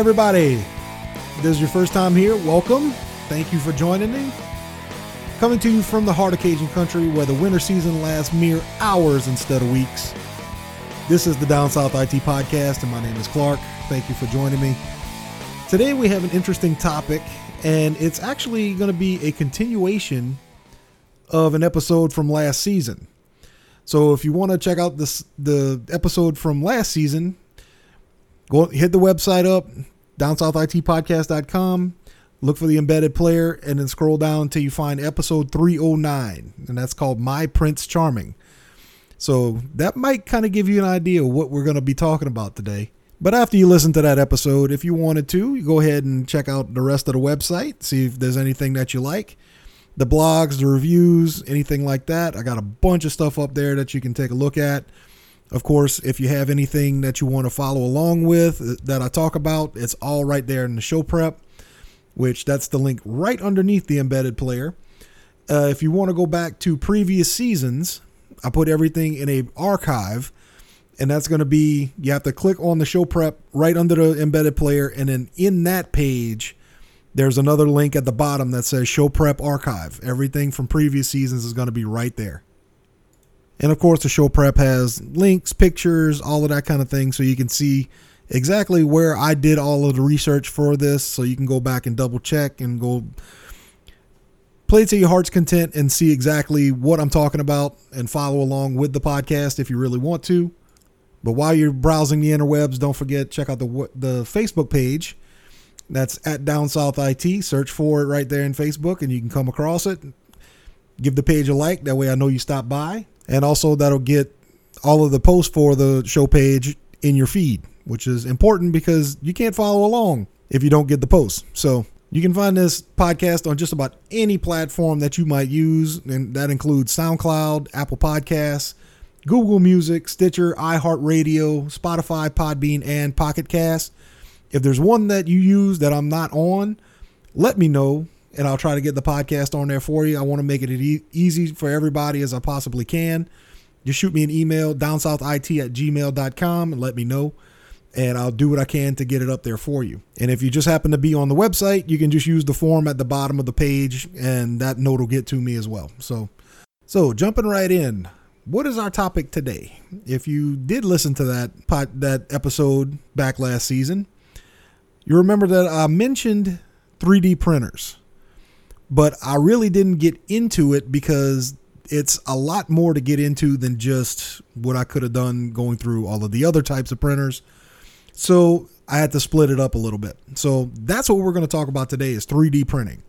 Everybody. If this is your first time here, welcome. Thank you for joining me. Coming to you from the heart of Cajun country where the winter season lasts mere hours instead of weeks. This is the Down South IT Podcast, and my name is Clark. Thank you for joining me. Today we have an interesting topic, and it's actually going to be a continuation of an episode from last season. So if you want to check out this the episode from last season, go hit the website up, downsouthitpodcast.com, look for the embedded player, and then scroll down until you find episode 309, and that's called My Prince Charming. So that might kind of give you an idea of what we're going to be talking about today. But after you listen to that episode, if you wanted to, you go ahead and check out the rest of the website, see if there's anything that you like. The blogs, the reviews, anything like that. I got a bunch of stuff up there that you can take a look at. Of course, if you have anything that you want to follow along with uh, that I talk about, it's all right there in the show prep, which that's the link right underneath the embedded player. Uh, if you want to go back to previous seasons, I put everything in a archive and that's going to be you have to click on the show prep right under the embedded player and then in that page there's another link at the bottom that says show prep archive everything from previous seasons is going to be right there and of course the show prep has links pictures all of that kind of thing so you can see exactly where i did all of the research for this so you can go back and double check and go play to your heart's content and see exactly what i'm talking about and follow along with the podcast if you really want to but while you're browsing the interwebs, don't forget check out the the Facebook page. That's at Down South IT. Search for it right there in Facebook, and you can come across it. Give the page a like. That way, I know you stopped by, and also that'll get all of the posts for the show page in your feed, which is important because you can't follow along if you don't get the posts. So you can find this podcast on just about any platform that you might use, and that includes SoundCloud, Apple Podcasts. Google Music, Stitcher, iHeartRadio, Spotify, Podbean, and Pocket Cast. If there's one that you use that I'm not on, let me know and I'll try to get the podcast on there for you. I want to make it as easy for everybody as I possibly can. Just shoot me an email, downsouthit at gmail.com, and let me know. And I'll do what I can to get it up there for you. And if you just happen to be on the website, you can just use the form at the bottom of the page, and that note will get to me as well. So, so jumping right in, what is our topic today? If you did listen to that pot, that episode back last season, you remember that I mentioned 3D printers, but I really didn't get into it because it's a lot more to get into than just what I could have done going through all of the other types of printers. So I had to split it up a little bit. So that's what we're going to talk about today is 3D printing.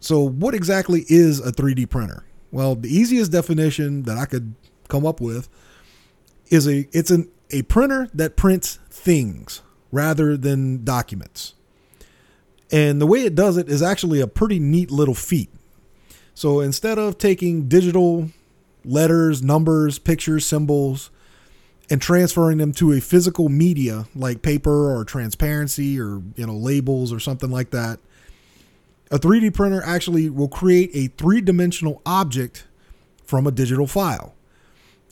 So what exactly is a 3D printer? Well, the easiest definition that I could come up with is a it's an a printer that prints things rather than documents. And the way it does it is actually a pretty neat little feat. So instead of taking digital letters, numbers, pictures, symbols, and transferring them to a physical media like paper or transparency or you know labels or something like that, a 3D printer actually will create a three-dimensional object from a digital file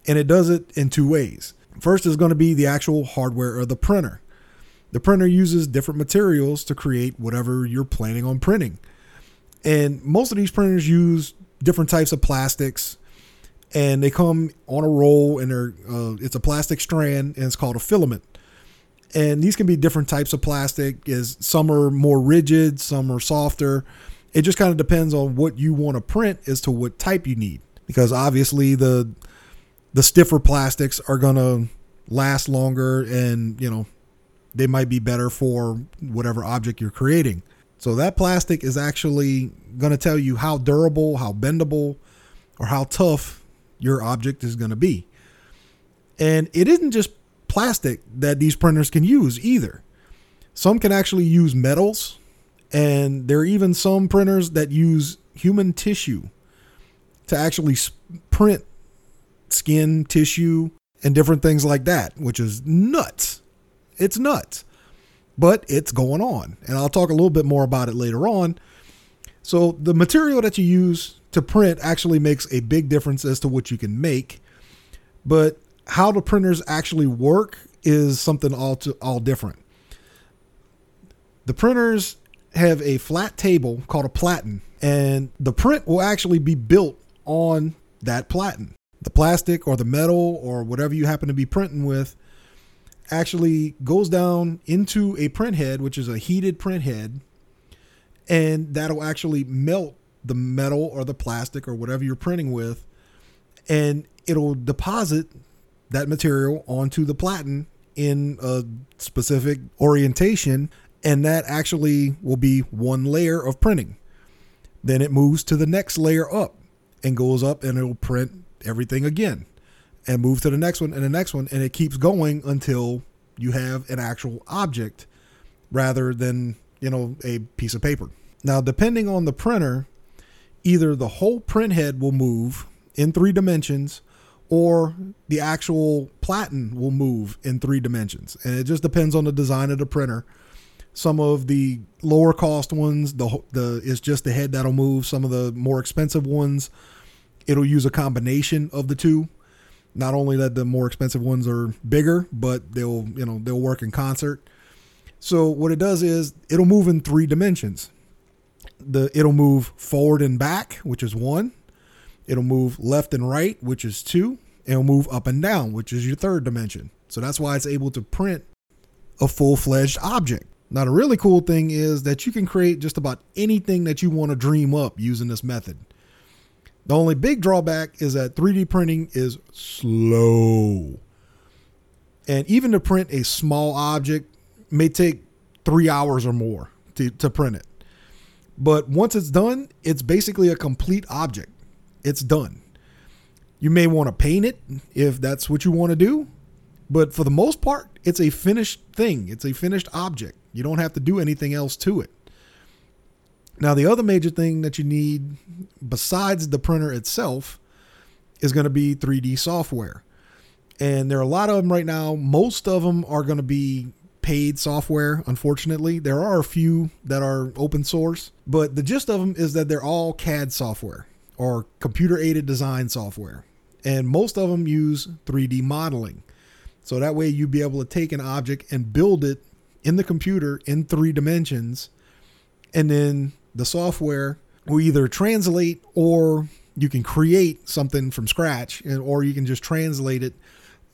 and it does it in two ways. First is going to be the actual hardware of the printer. The printer uses different materials to create whatever you're planning on printing. And most of these printers use different types of plastics and they come on a roll and they're uh, it's a plastic strand and it's called a filament. And these can be different types of plastic is some are more rigid, some are softer. It just kind of depends on what you want to print as to what type you need because obviously the the stiffer plastics are going to last longer and, you know, they might be better for whatever object you're creating. So that plastic is actually going to tell you how durable, how bendable, or how tough your object is going to be. And it isn't just plastic that these printers can use either. Some can actually use metals, and there are even some printers that use human tissue to actually print skin, tissue, and different things like that, which is nuts. It's nuts. But it's going on. And I'll talk a little bit more about it later on. So, the material that you use to print actually makes a big difference as to what you can make. But how the printers actually work is something all to all different. The printers have a flat table called a platen, and the print will actually be built on that platen. The plastic or the metal or whatever you happen to be printing with actually goes down into a print head, which is a heated print head, and that'll actually melt the metal or the plastic or whatever you're printing with, and it'll deposit that material onto the platen in a specific orientation, and that actually will be one layer of printing. Then it moves to the next layer up and goes up and it'll print everything again and move to the next one and the next one and it keeps going until you have an actual object rather than, you know, a piece of paper. Now, depending on the printer, either the whole print head will move in 3 dimensions or the actual platen will move in 3 dimensions. And it just depends on the design of the printer. Some of the lower cost ones, the the is just the head that'll move. Some of the more expensive ones, it'll use a combination of the two. Not only that the more expensive ones are bigger, but they'll you know they'll work in concert. So what it does is it'll move in three dimensions. The it'll move forward and back, which is one. It'll move left and right, which is two. It'll move up and down, which is your third dimension. So that's why it's able to print a full fledged object. Now, the really cool thing is that you can create just about anything that you want to dream up using this method. The only big drawback is that 3D printing is slow. And even to print a small object may take three hours or more to, to print it. But once it's done, it's basically a complete object. It's done. You may want to paint it if that's what you want to do. But for the most part, it's a finished thing, it's a finished object. You don't have to do anything else to it. Now, the other major thing that you need besides the printer itself is going to be 3D software. And there are a lot of them right now. Most of them are going to be paid software, unfortunately. There are a few that are open source, but the gist of them is that they're all CAD software or computer aided design software. And most of them use 3D modeling. So that way you'd be able to take an object and build it in the computer in three dimensions. And then the software will either translate or you can create something from scratch and, or you can just translate it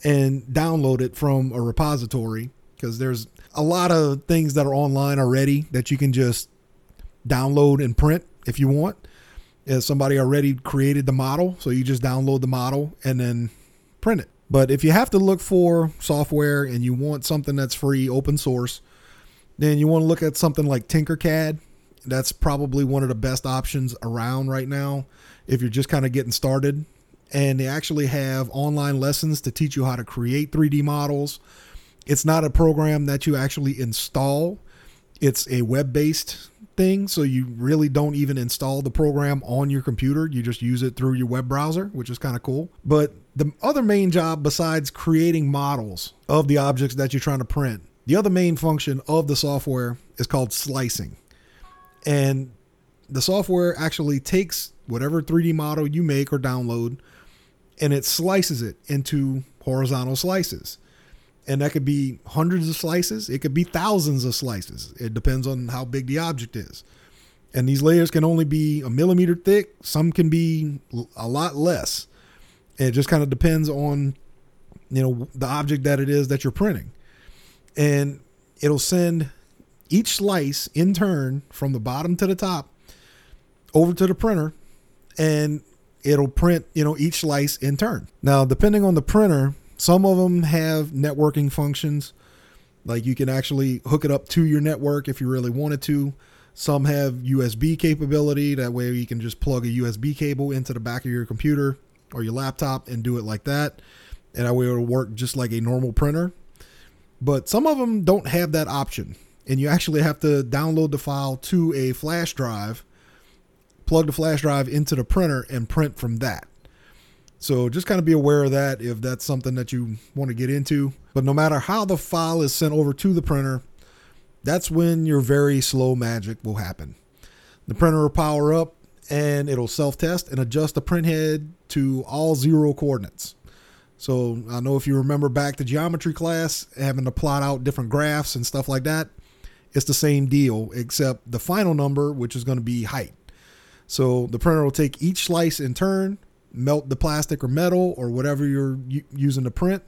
and download it from a repository because there's a lot of things that are online already that you can just download and print if you want. If somebody already created the model, so you just download the model and then print it. But if you have to look for software and you want something that's free, open source, then you want to look at something like Tinkercad. That's probably one of the best options around right now if you're just kind of getting started. And they actually have online lessons to teach you how to create 3D models. It's not a program that you actually install, it's a web based thing. So you really don't even install the program on your computer. You just use it through your web browser, which is kind of cool. But the other main job, besides creating models of the objects that you're trying to print, the other main function of the software is called slicing. And the software actually takes whatever 3D model you make or download and it slices it into horizontal slices. And that could be hundreds of slices. It could be thousands of slices. It depends on how big the object is. And these layers can only be a millimeter thick. Some can be a lot less. It just kind of depends on you know the object that it is that you're printing. And it'll send each slice in turn from the bottom to the top over to the printer and it'll print you know each slice in turn now depending on the printer some of them have networking functions. Like you can actually hook it up to your network if you really wanted to. Some have USB capability. That way you can just plug a USB cable into the back of your computer or your laptop and do it like that. And that way it'll work just like a normal printer. But some of them don't have that option. And you actually have to download the file to a flash drive, plug the flash drive into the printer, and print from that. So just kind of be aware of that if that's something that you want to get into. But no matter how the file is sent over to the printer, that's when your very slow magic will happen. The printer will power up and it'll self test and adjust the print head to all zero coordinates. So I know if you remember back to geometry class, having to plot out different graphs and stuff like that, it's the same deal, except the final number, which is going to be height. So the printer will take each slice in turn, melt the plastic or metal or whatever you're using to print,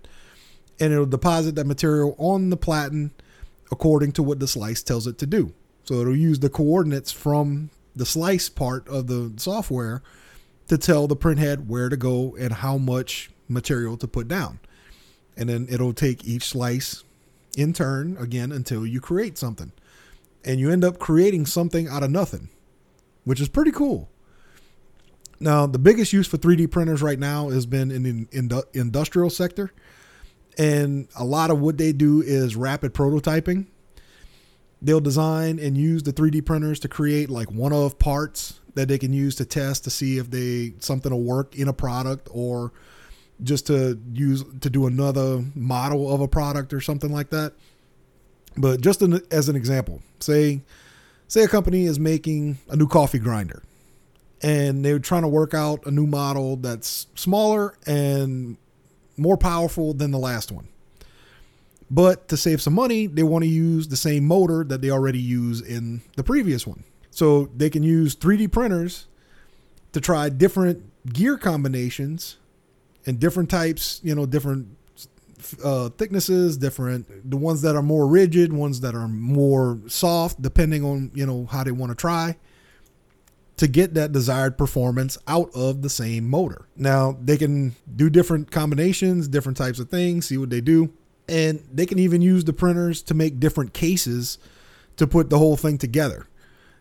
and it'll deposit that material on the platen according to what the slice tells it to do. So it'll use the coordinates from the slice part of the software to tell the printhead where to go and how much material to put down. And then it'll take each slice in turn again until you create something. And you end up creating something out of nothing, which is pretty cool. Now, the biggest use for 3D printers right now has been in the industrial sector. And a lot of what they do is rapid prototyping. They'll design and use the 3D printers to create like one of parts that they can use to test to see if they something will work in a product or just to use to do another model of a product or something like that. But just an, as an example, say say a company is making a new coffee grinder and they're trying to work out a new model that's smaller and more powerful than the last one. But to save some money, they want to use the same motor that they already use in the previous one. So they can use 3D printers to try different gear combinations and different types, you know, different uh, thicknesses, different the ones that are more rigid, ones that are more soft, depending on you know how they want to try to get that desired performance out of the same motor. Now, they can do different combinations, different types of things, see what they do. And they can even use the printers to make different cases to put the whole thing together.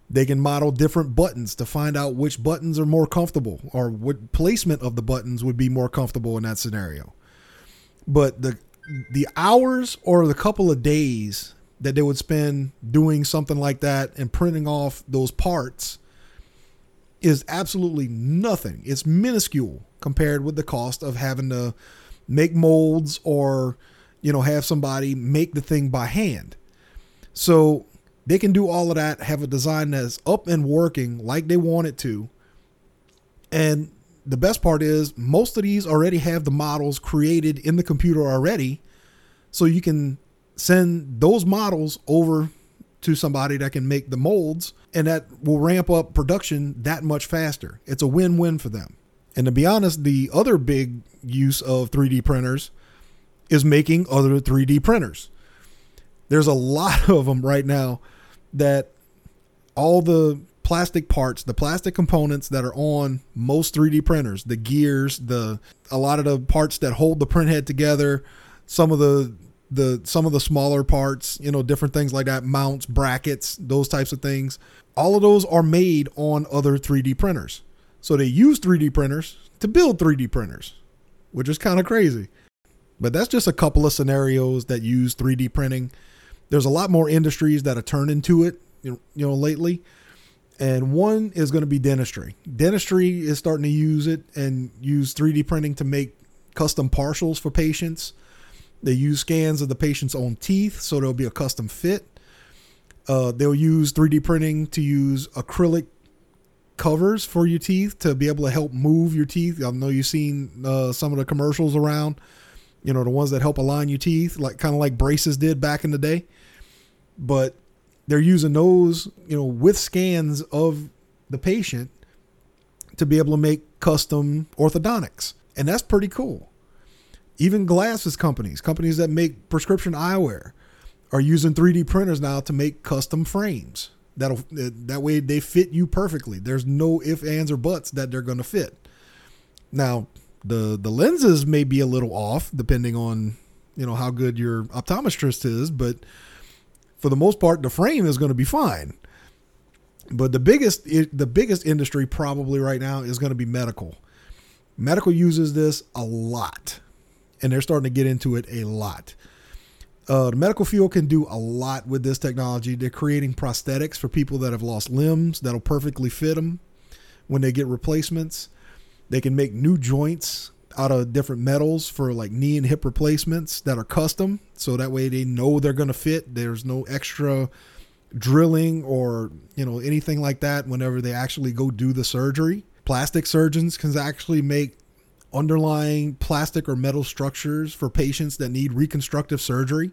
They can model different buttons to find out which buttons are more comfortable or what placement of the buttons would be more comfortable in that scenario. But the the hours or the couple of days that they would spend doing something like that and printing off those parts is absolutely nothing. It's minuscule compared with the cost of having to make molds or, you know, have somebody make the thing by hand. So they can do all of that, have a design that's up and working like they want it to. And the best part is most of these already have the models created in the computer already. So you can send those models over to somebody that can make the molds and that will ramp up production that much faster. It's a win win for them. And to be honest, the other big use of 3D printers is making other 3D printers. There's a lot of them right now that all the plastic parts, the plastic components that are on most 3D printers, the gears, the a lot of the parts that hold the printhead together, some of the the some of the smaller parts, you know, different things like that, mounts, brackets, those types of things. All of those are made on other 3D printers. So they use 3D printers to build 3D printers, which is kind of crazy. But that's just a couple of scenarios that use 3D printing. There's a lot more industries that are turning to it, you know, lately. And one is going to be dentistry. Dentistry is starting to use it and use 3D printing to make custom partials for patients they use scans of the patient's own teeth, so there'll be a custom fit. Uh, they'll use 3D printing to use acrylic covers for your teeth to be able to help move your teeth. I know you've seen uh, some of the commercials around, you know, the ones that help align your teeth, like kind of like braces did back in the day. But they're using those, you know, with scans of the patient to be able to make custom orthodontics. And that's pretty cool. Even glasses companies, companies that make prescription eyewear, are using 3D printers now to make custom frames. That'll that way they fit you perfectly. There's no if, ands, or buts that they're going to fit. Now, the the lenses may be a little off depending on you know how good your optometrist is, but for the most part, the frame is going to be fine. But the biggest the biggest industry probably right now is going to be medical. Medical uses this a lot and they're starting to get into it a lot. Uh, the medical field can do a lot with this technology. They're creating prosthetics for people that have lost limbs that'll perfectly fit them when they get replacements. They can make new joints out of different metals for like knee and hip replacements that are custom. So that way they know they're going to fit. There's no extra drilling or, you know, anything like that whenever they actually go do the surgery. Plastic surgeons can actually make underlying plastic or metal structures for patients that need reconstructive surgery.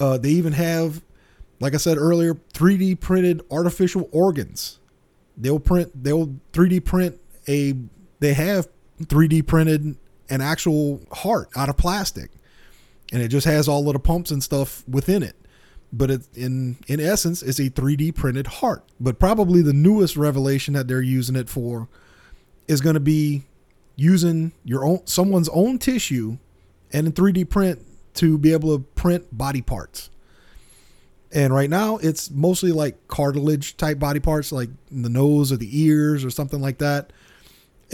Uh, they even have like I said earlier, 3D printed artificial organs. They'll print, they'll 3D print a, they have 3D printed an actual heart out of plastic. And it just has all of the pumps and stuff within it. But it, in in essence, it's a 3D printed heart. But probably the newest revelation that they're using it for is going to be using your own someone's own tissue and in 3D print to be able to print body parts. And right now, it's mostly like cartilage type body parts, like the nose or the ears or something like that.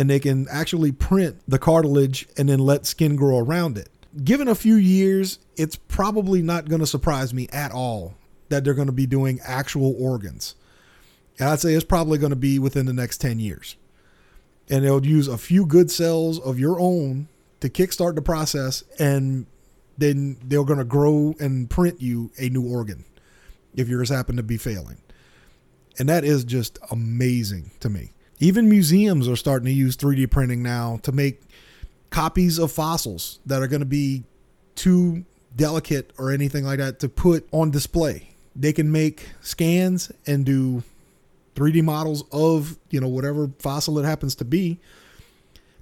And they can actually print the cartilage and then let skin grow around it. Given a few years, it's probably not going to surprise me at all that they're going to be doing actual organs. And I'd say it's probably going to be within the next 10 years. And they'll use a few good cells of your own to kickstart the process, and then they're going to grow and print you a new organ if yours happen to be failing. And that is just amazing to me. Even museums are starting to use 3D printing now to make copies of fossils that are going to be too delicate or anything like that to put on display. They can make scans and do 3D models of, you know, whatever fossil it happens to be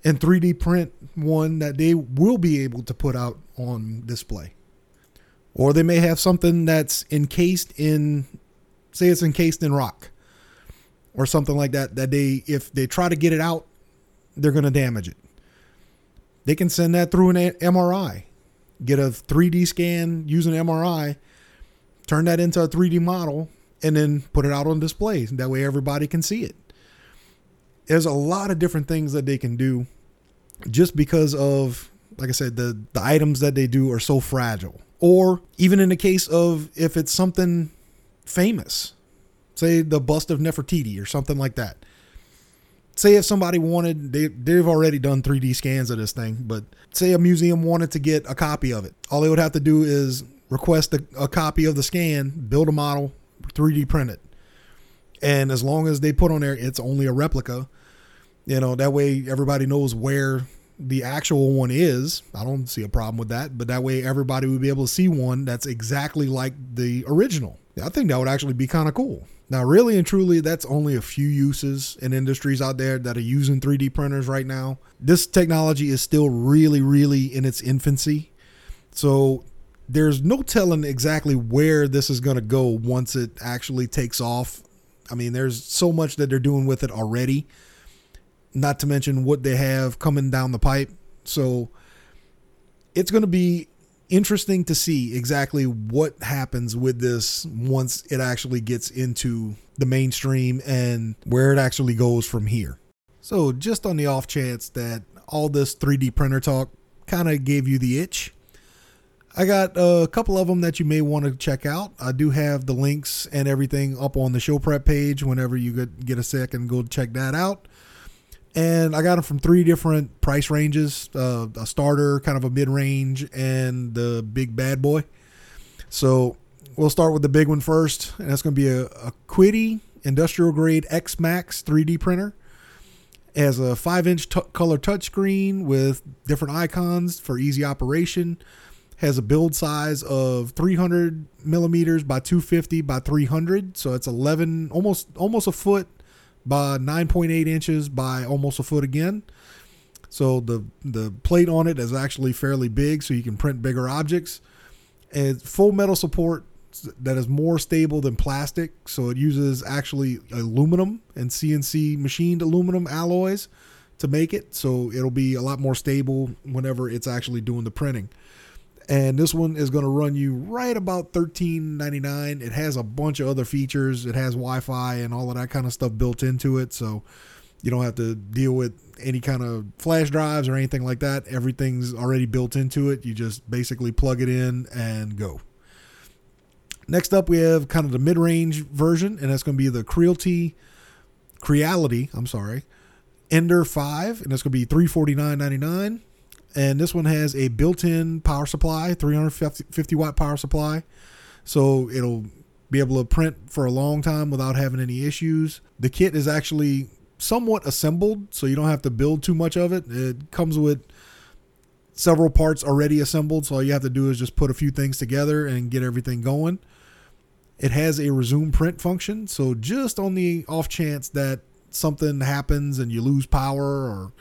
and 3D print one that they will be able to put out on display. Or they may have something that's encased in, say it's encased in rock or something like that, that they, if they try to get it out, they're going to damage it. They can send that through an MRI, get a 3D scan using MRI, turn that into a 3D model, and then put it out on display. That way everybody can see it. There's a lot of different things that they can do just because of, like I said, the, the items that they do are so fragile or even in the case of if it's something famous, say the bust of Nefertiti or something like that. Say if somebody wanted, they, they've already done 3D scans of this thing, but say a museum wanted to get a copy of it. All they would have to do is request a, a copy of the scan, build a model, 3D print it. And as long as they put on there, it's only a replica, you know, that way everybody knows where the actual one is. I don't see a problem with that, but that way everybody would be able to see one that's exactly like the original. I think that would actually be kind of cool. Now, really and truly, that's only a few uses in industries out there that are using 3D printers right now. This technology is still really, really in its infancy. So there's no telling exactly where this is going to go once it actually takes off. I mean, there's so much that they're doing with it already not to mention what they have coming down the pipe. So it's going to be interesting to see exactly what happens with this once it actually gets into the mainstream and where it actually goes from here. So, just on the off chance that all this 3D printer talk kind of gave you the itch, I got a couple of them that you may want to check out. I do have the links and everything up on the show prep page whenever you get a second, go check that out and I got them from three different price ranges: uh, a starter, kind of a mid range, and the big bad boy. So we'll start with the big one first, and that's going to be a, a QIDI industrial grade X Max 3D printer. It has a five inch t- color touchscreen with different icons for easy operation. Has a build size of 300 millimeters by 250 by 300, so it's 11, almost almost a foot by 9.8 inches by almost a foot again. So the the plate on it is actually fairly big, so you can print bigger objects. And full metal support that is more stable than plastic, so it uses actually aluminum and CNC machined aluminum alloys to make it, so it'll be a lot more stable whenever it's actually doing the printing and this one is going to run you right about $13.99 it has a bunch of other features. It has wi-fi and all of that kind of stuff built into it so you don't have to deal with any kind of flash drives or anything like that. Everything's already built into it. You just basically plug it in and go. Next up we have kind of the mid-range version and that's going to be the creality creality i'm sorry ender 5 and that's going to be 349.99 and this one has a built-in power supply 350 watt power supply. So it'll be able to print for a long time without having any issues. The kit is actually somewhat assembled so you don't have to build too much of it. It comes with several parts already assembled so all you have to do is just put a few things together and get everything going. It has a resume print function, so just on the off chance that something happens and you lose power or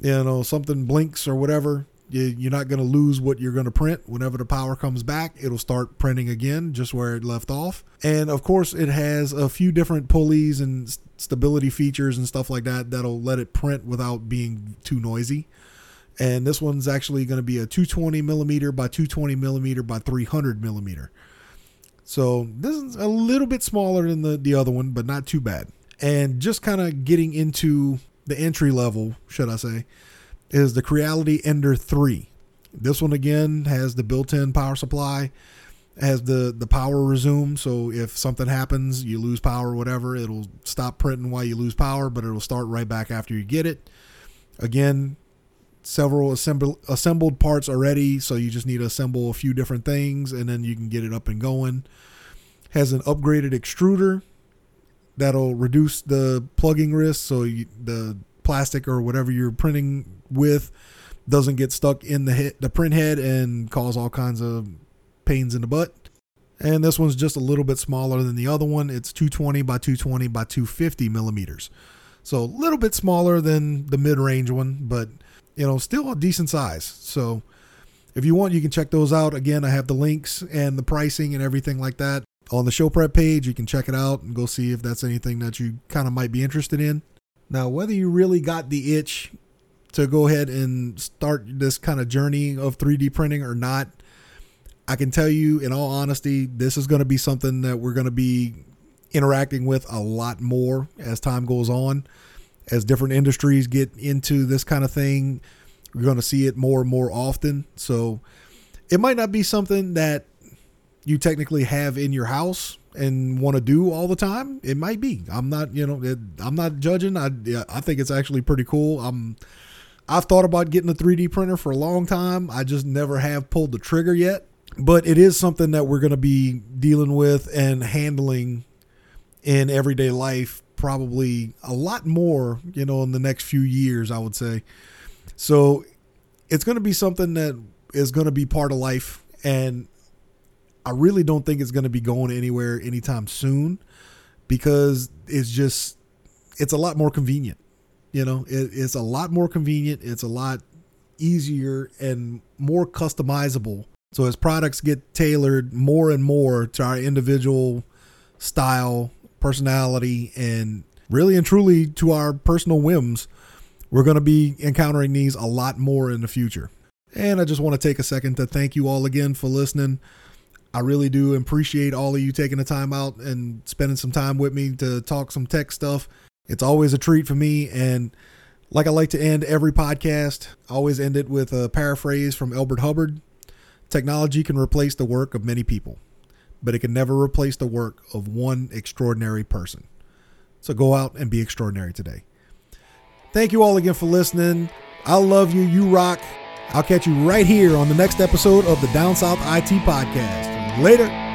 you know something blinks or whatever, you're not going to lose what you're going to print. Whenever the power comes back, it'll start printing again just where it left off. And of course, it has a few different pulleys and stability features and stuff like that that'll let it print without being too noisy. And this one's actually going to be a 220 millimeter by 220 millimeter by 300 millimeter. So this is a little bit smaller than the, the other one, but not too bad. And just kind of getting into the entry level, should I say, is the Creality Ender 3. This one again has the built-in power supply, has the the power resume. So if something happens, you lose power, whatever, it'll stop printing while you lose power, but it'll start right back after you get it. Again, several assemble, assembled parts already, so you just need to assemble a few different things and then you can get it up and going. Has an upgraded extruder that'll reduce the plugging risk, so you, the plastic or whatever you're printing with doesn't get stuck in the hit, the print head and cause all kinds of pains in the butt. And this one's just a little bit smaller than the other one. It's 220 by 220 by 250 millimeters. So a little bit smaller than the mid-range one, but you know, still a decent size. So if you want, you can check those out. Again, I have the links and the pricing and everything like that on the show prep page. You can check it out and go see if that's anything that you kind of might be interested in. Now, whether you really got the itch to go ahead and start this kind of journey of 3D printing or not, I can tell you in all honesty, this is going to be something that we're going to be interacting with a lot more as time goes on as different industries get into this kind of thing, we're going to see it more and more often. So it might not be something that you technically have in your house and want to do all the time. It might be. I'm not, you know, it, I'm not judging. I I think it's actually pretty cool. I'm I've thought about getting a 3D printer for a long time. I just never have pulled the trigger yet. But it is something that we're going to be dealing with and handling in everyday life probably a lot more, you know, in the next few years, I would say. So it's going to be something that is going to be part of life. And I really don't think it's going to be going anywhere anytime soon because it's just, it's a lot more convenient. You know, it, it's a lot more convenient. It's a lot easier and more customizable. So as products get tailored more and more to our individual style personality, and really and truly to our personal whims, we're going to be encountering these a lot more in the future. And I just want to take a second to thank you all again for listening. I really do appreciate all of you taking the time out and spending some time with me to talk some tech stuff. It's always a treat for me. And like I like to end every podcast, I always end it with a paraphrase from Elbert Hubbard Technology can replace the work of many people but it can never replace the work of one extraordinary person. So go out and be extraordinary today. Thank you all again for listening. I love you. You rock. I'll catch you right here on the next episode of the Down South IT Podcast. Later.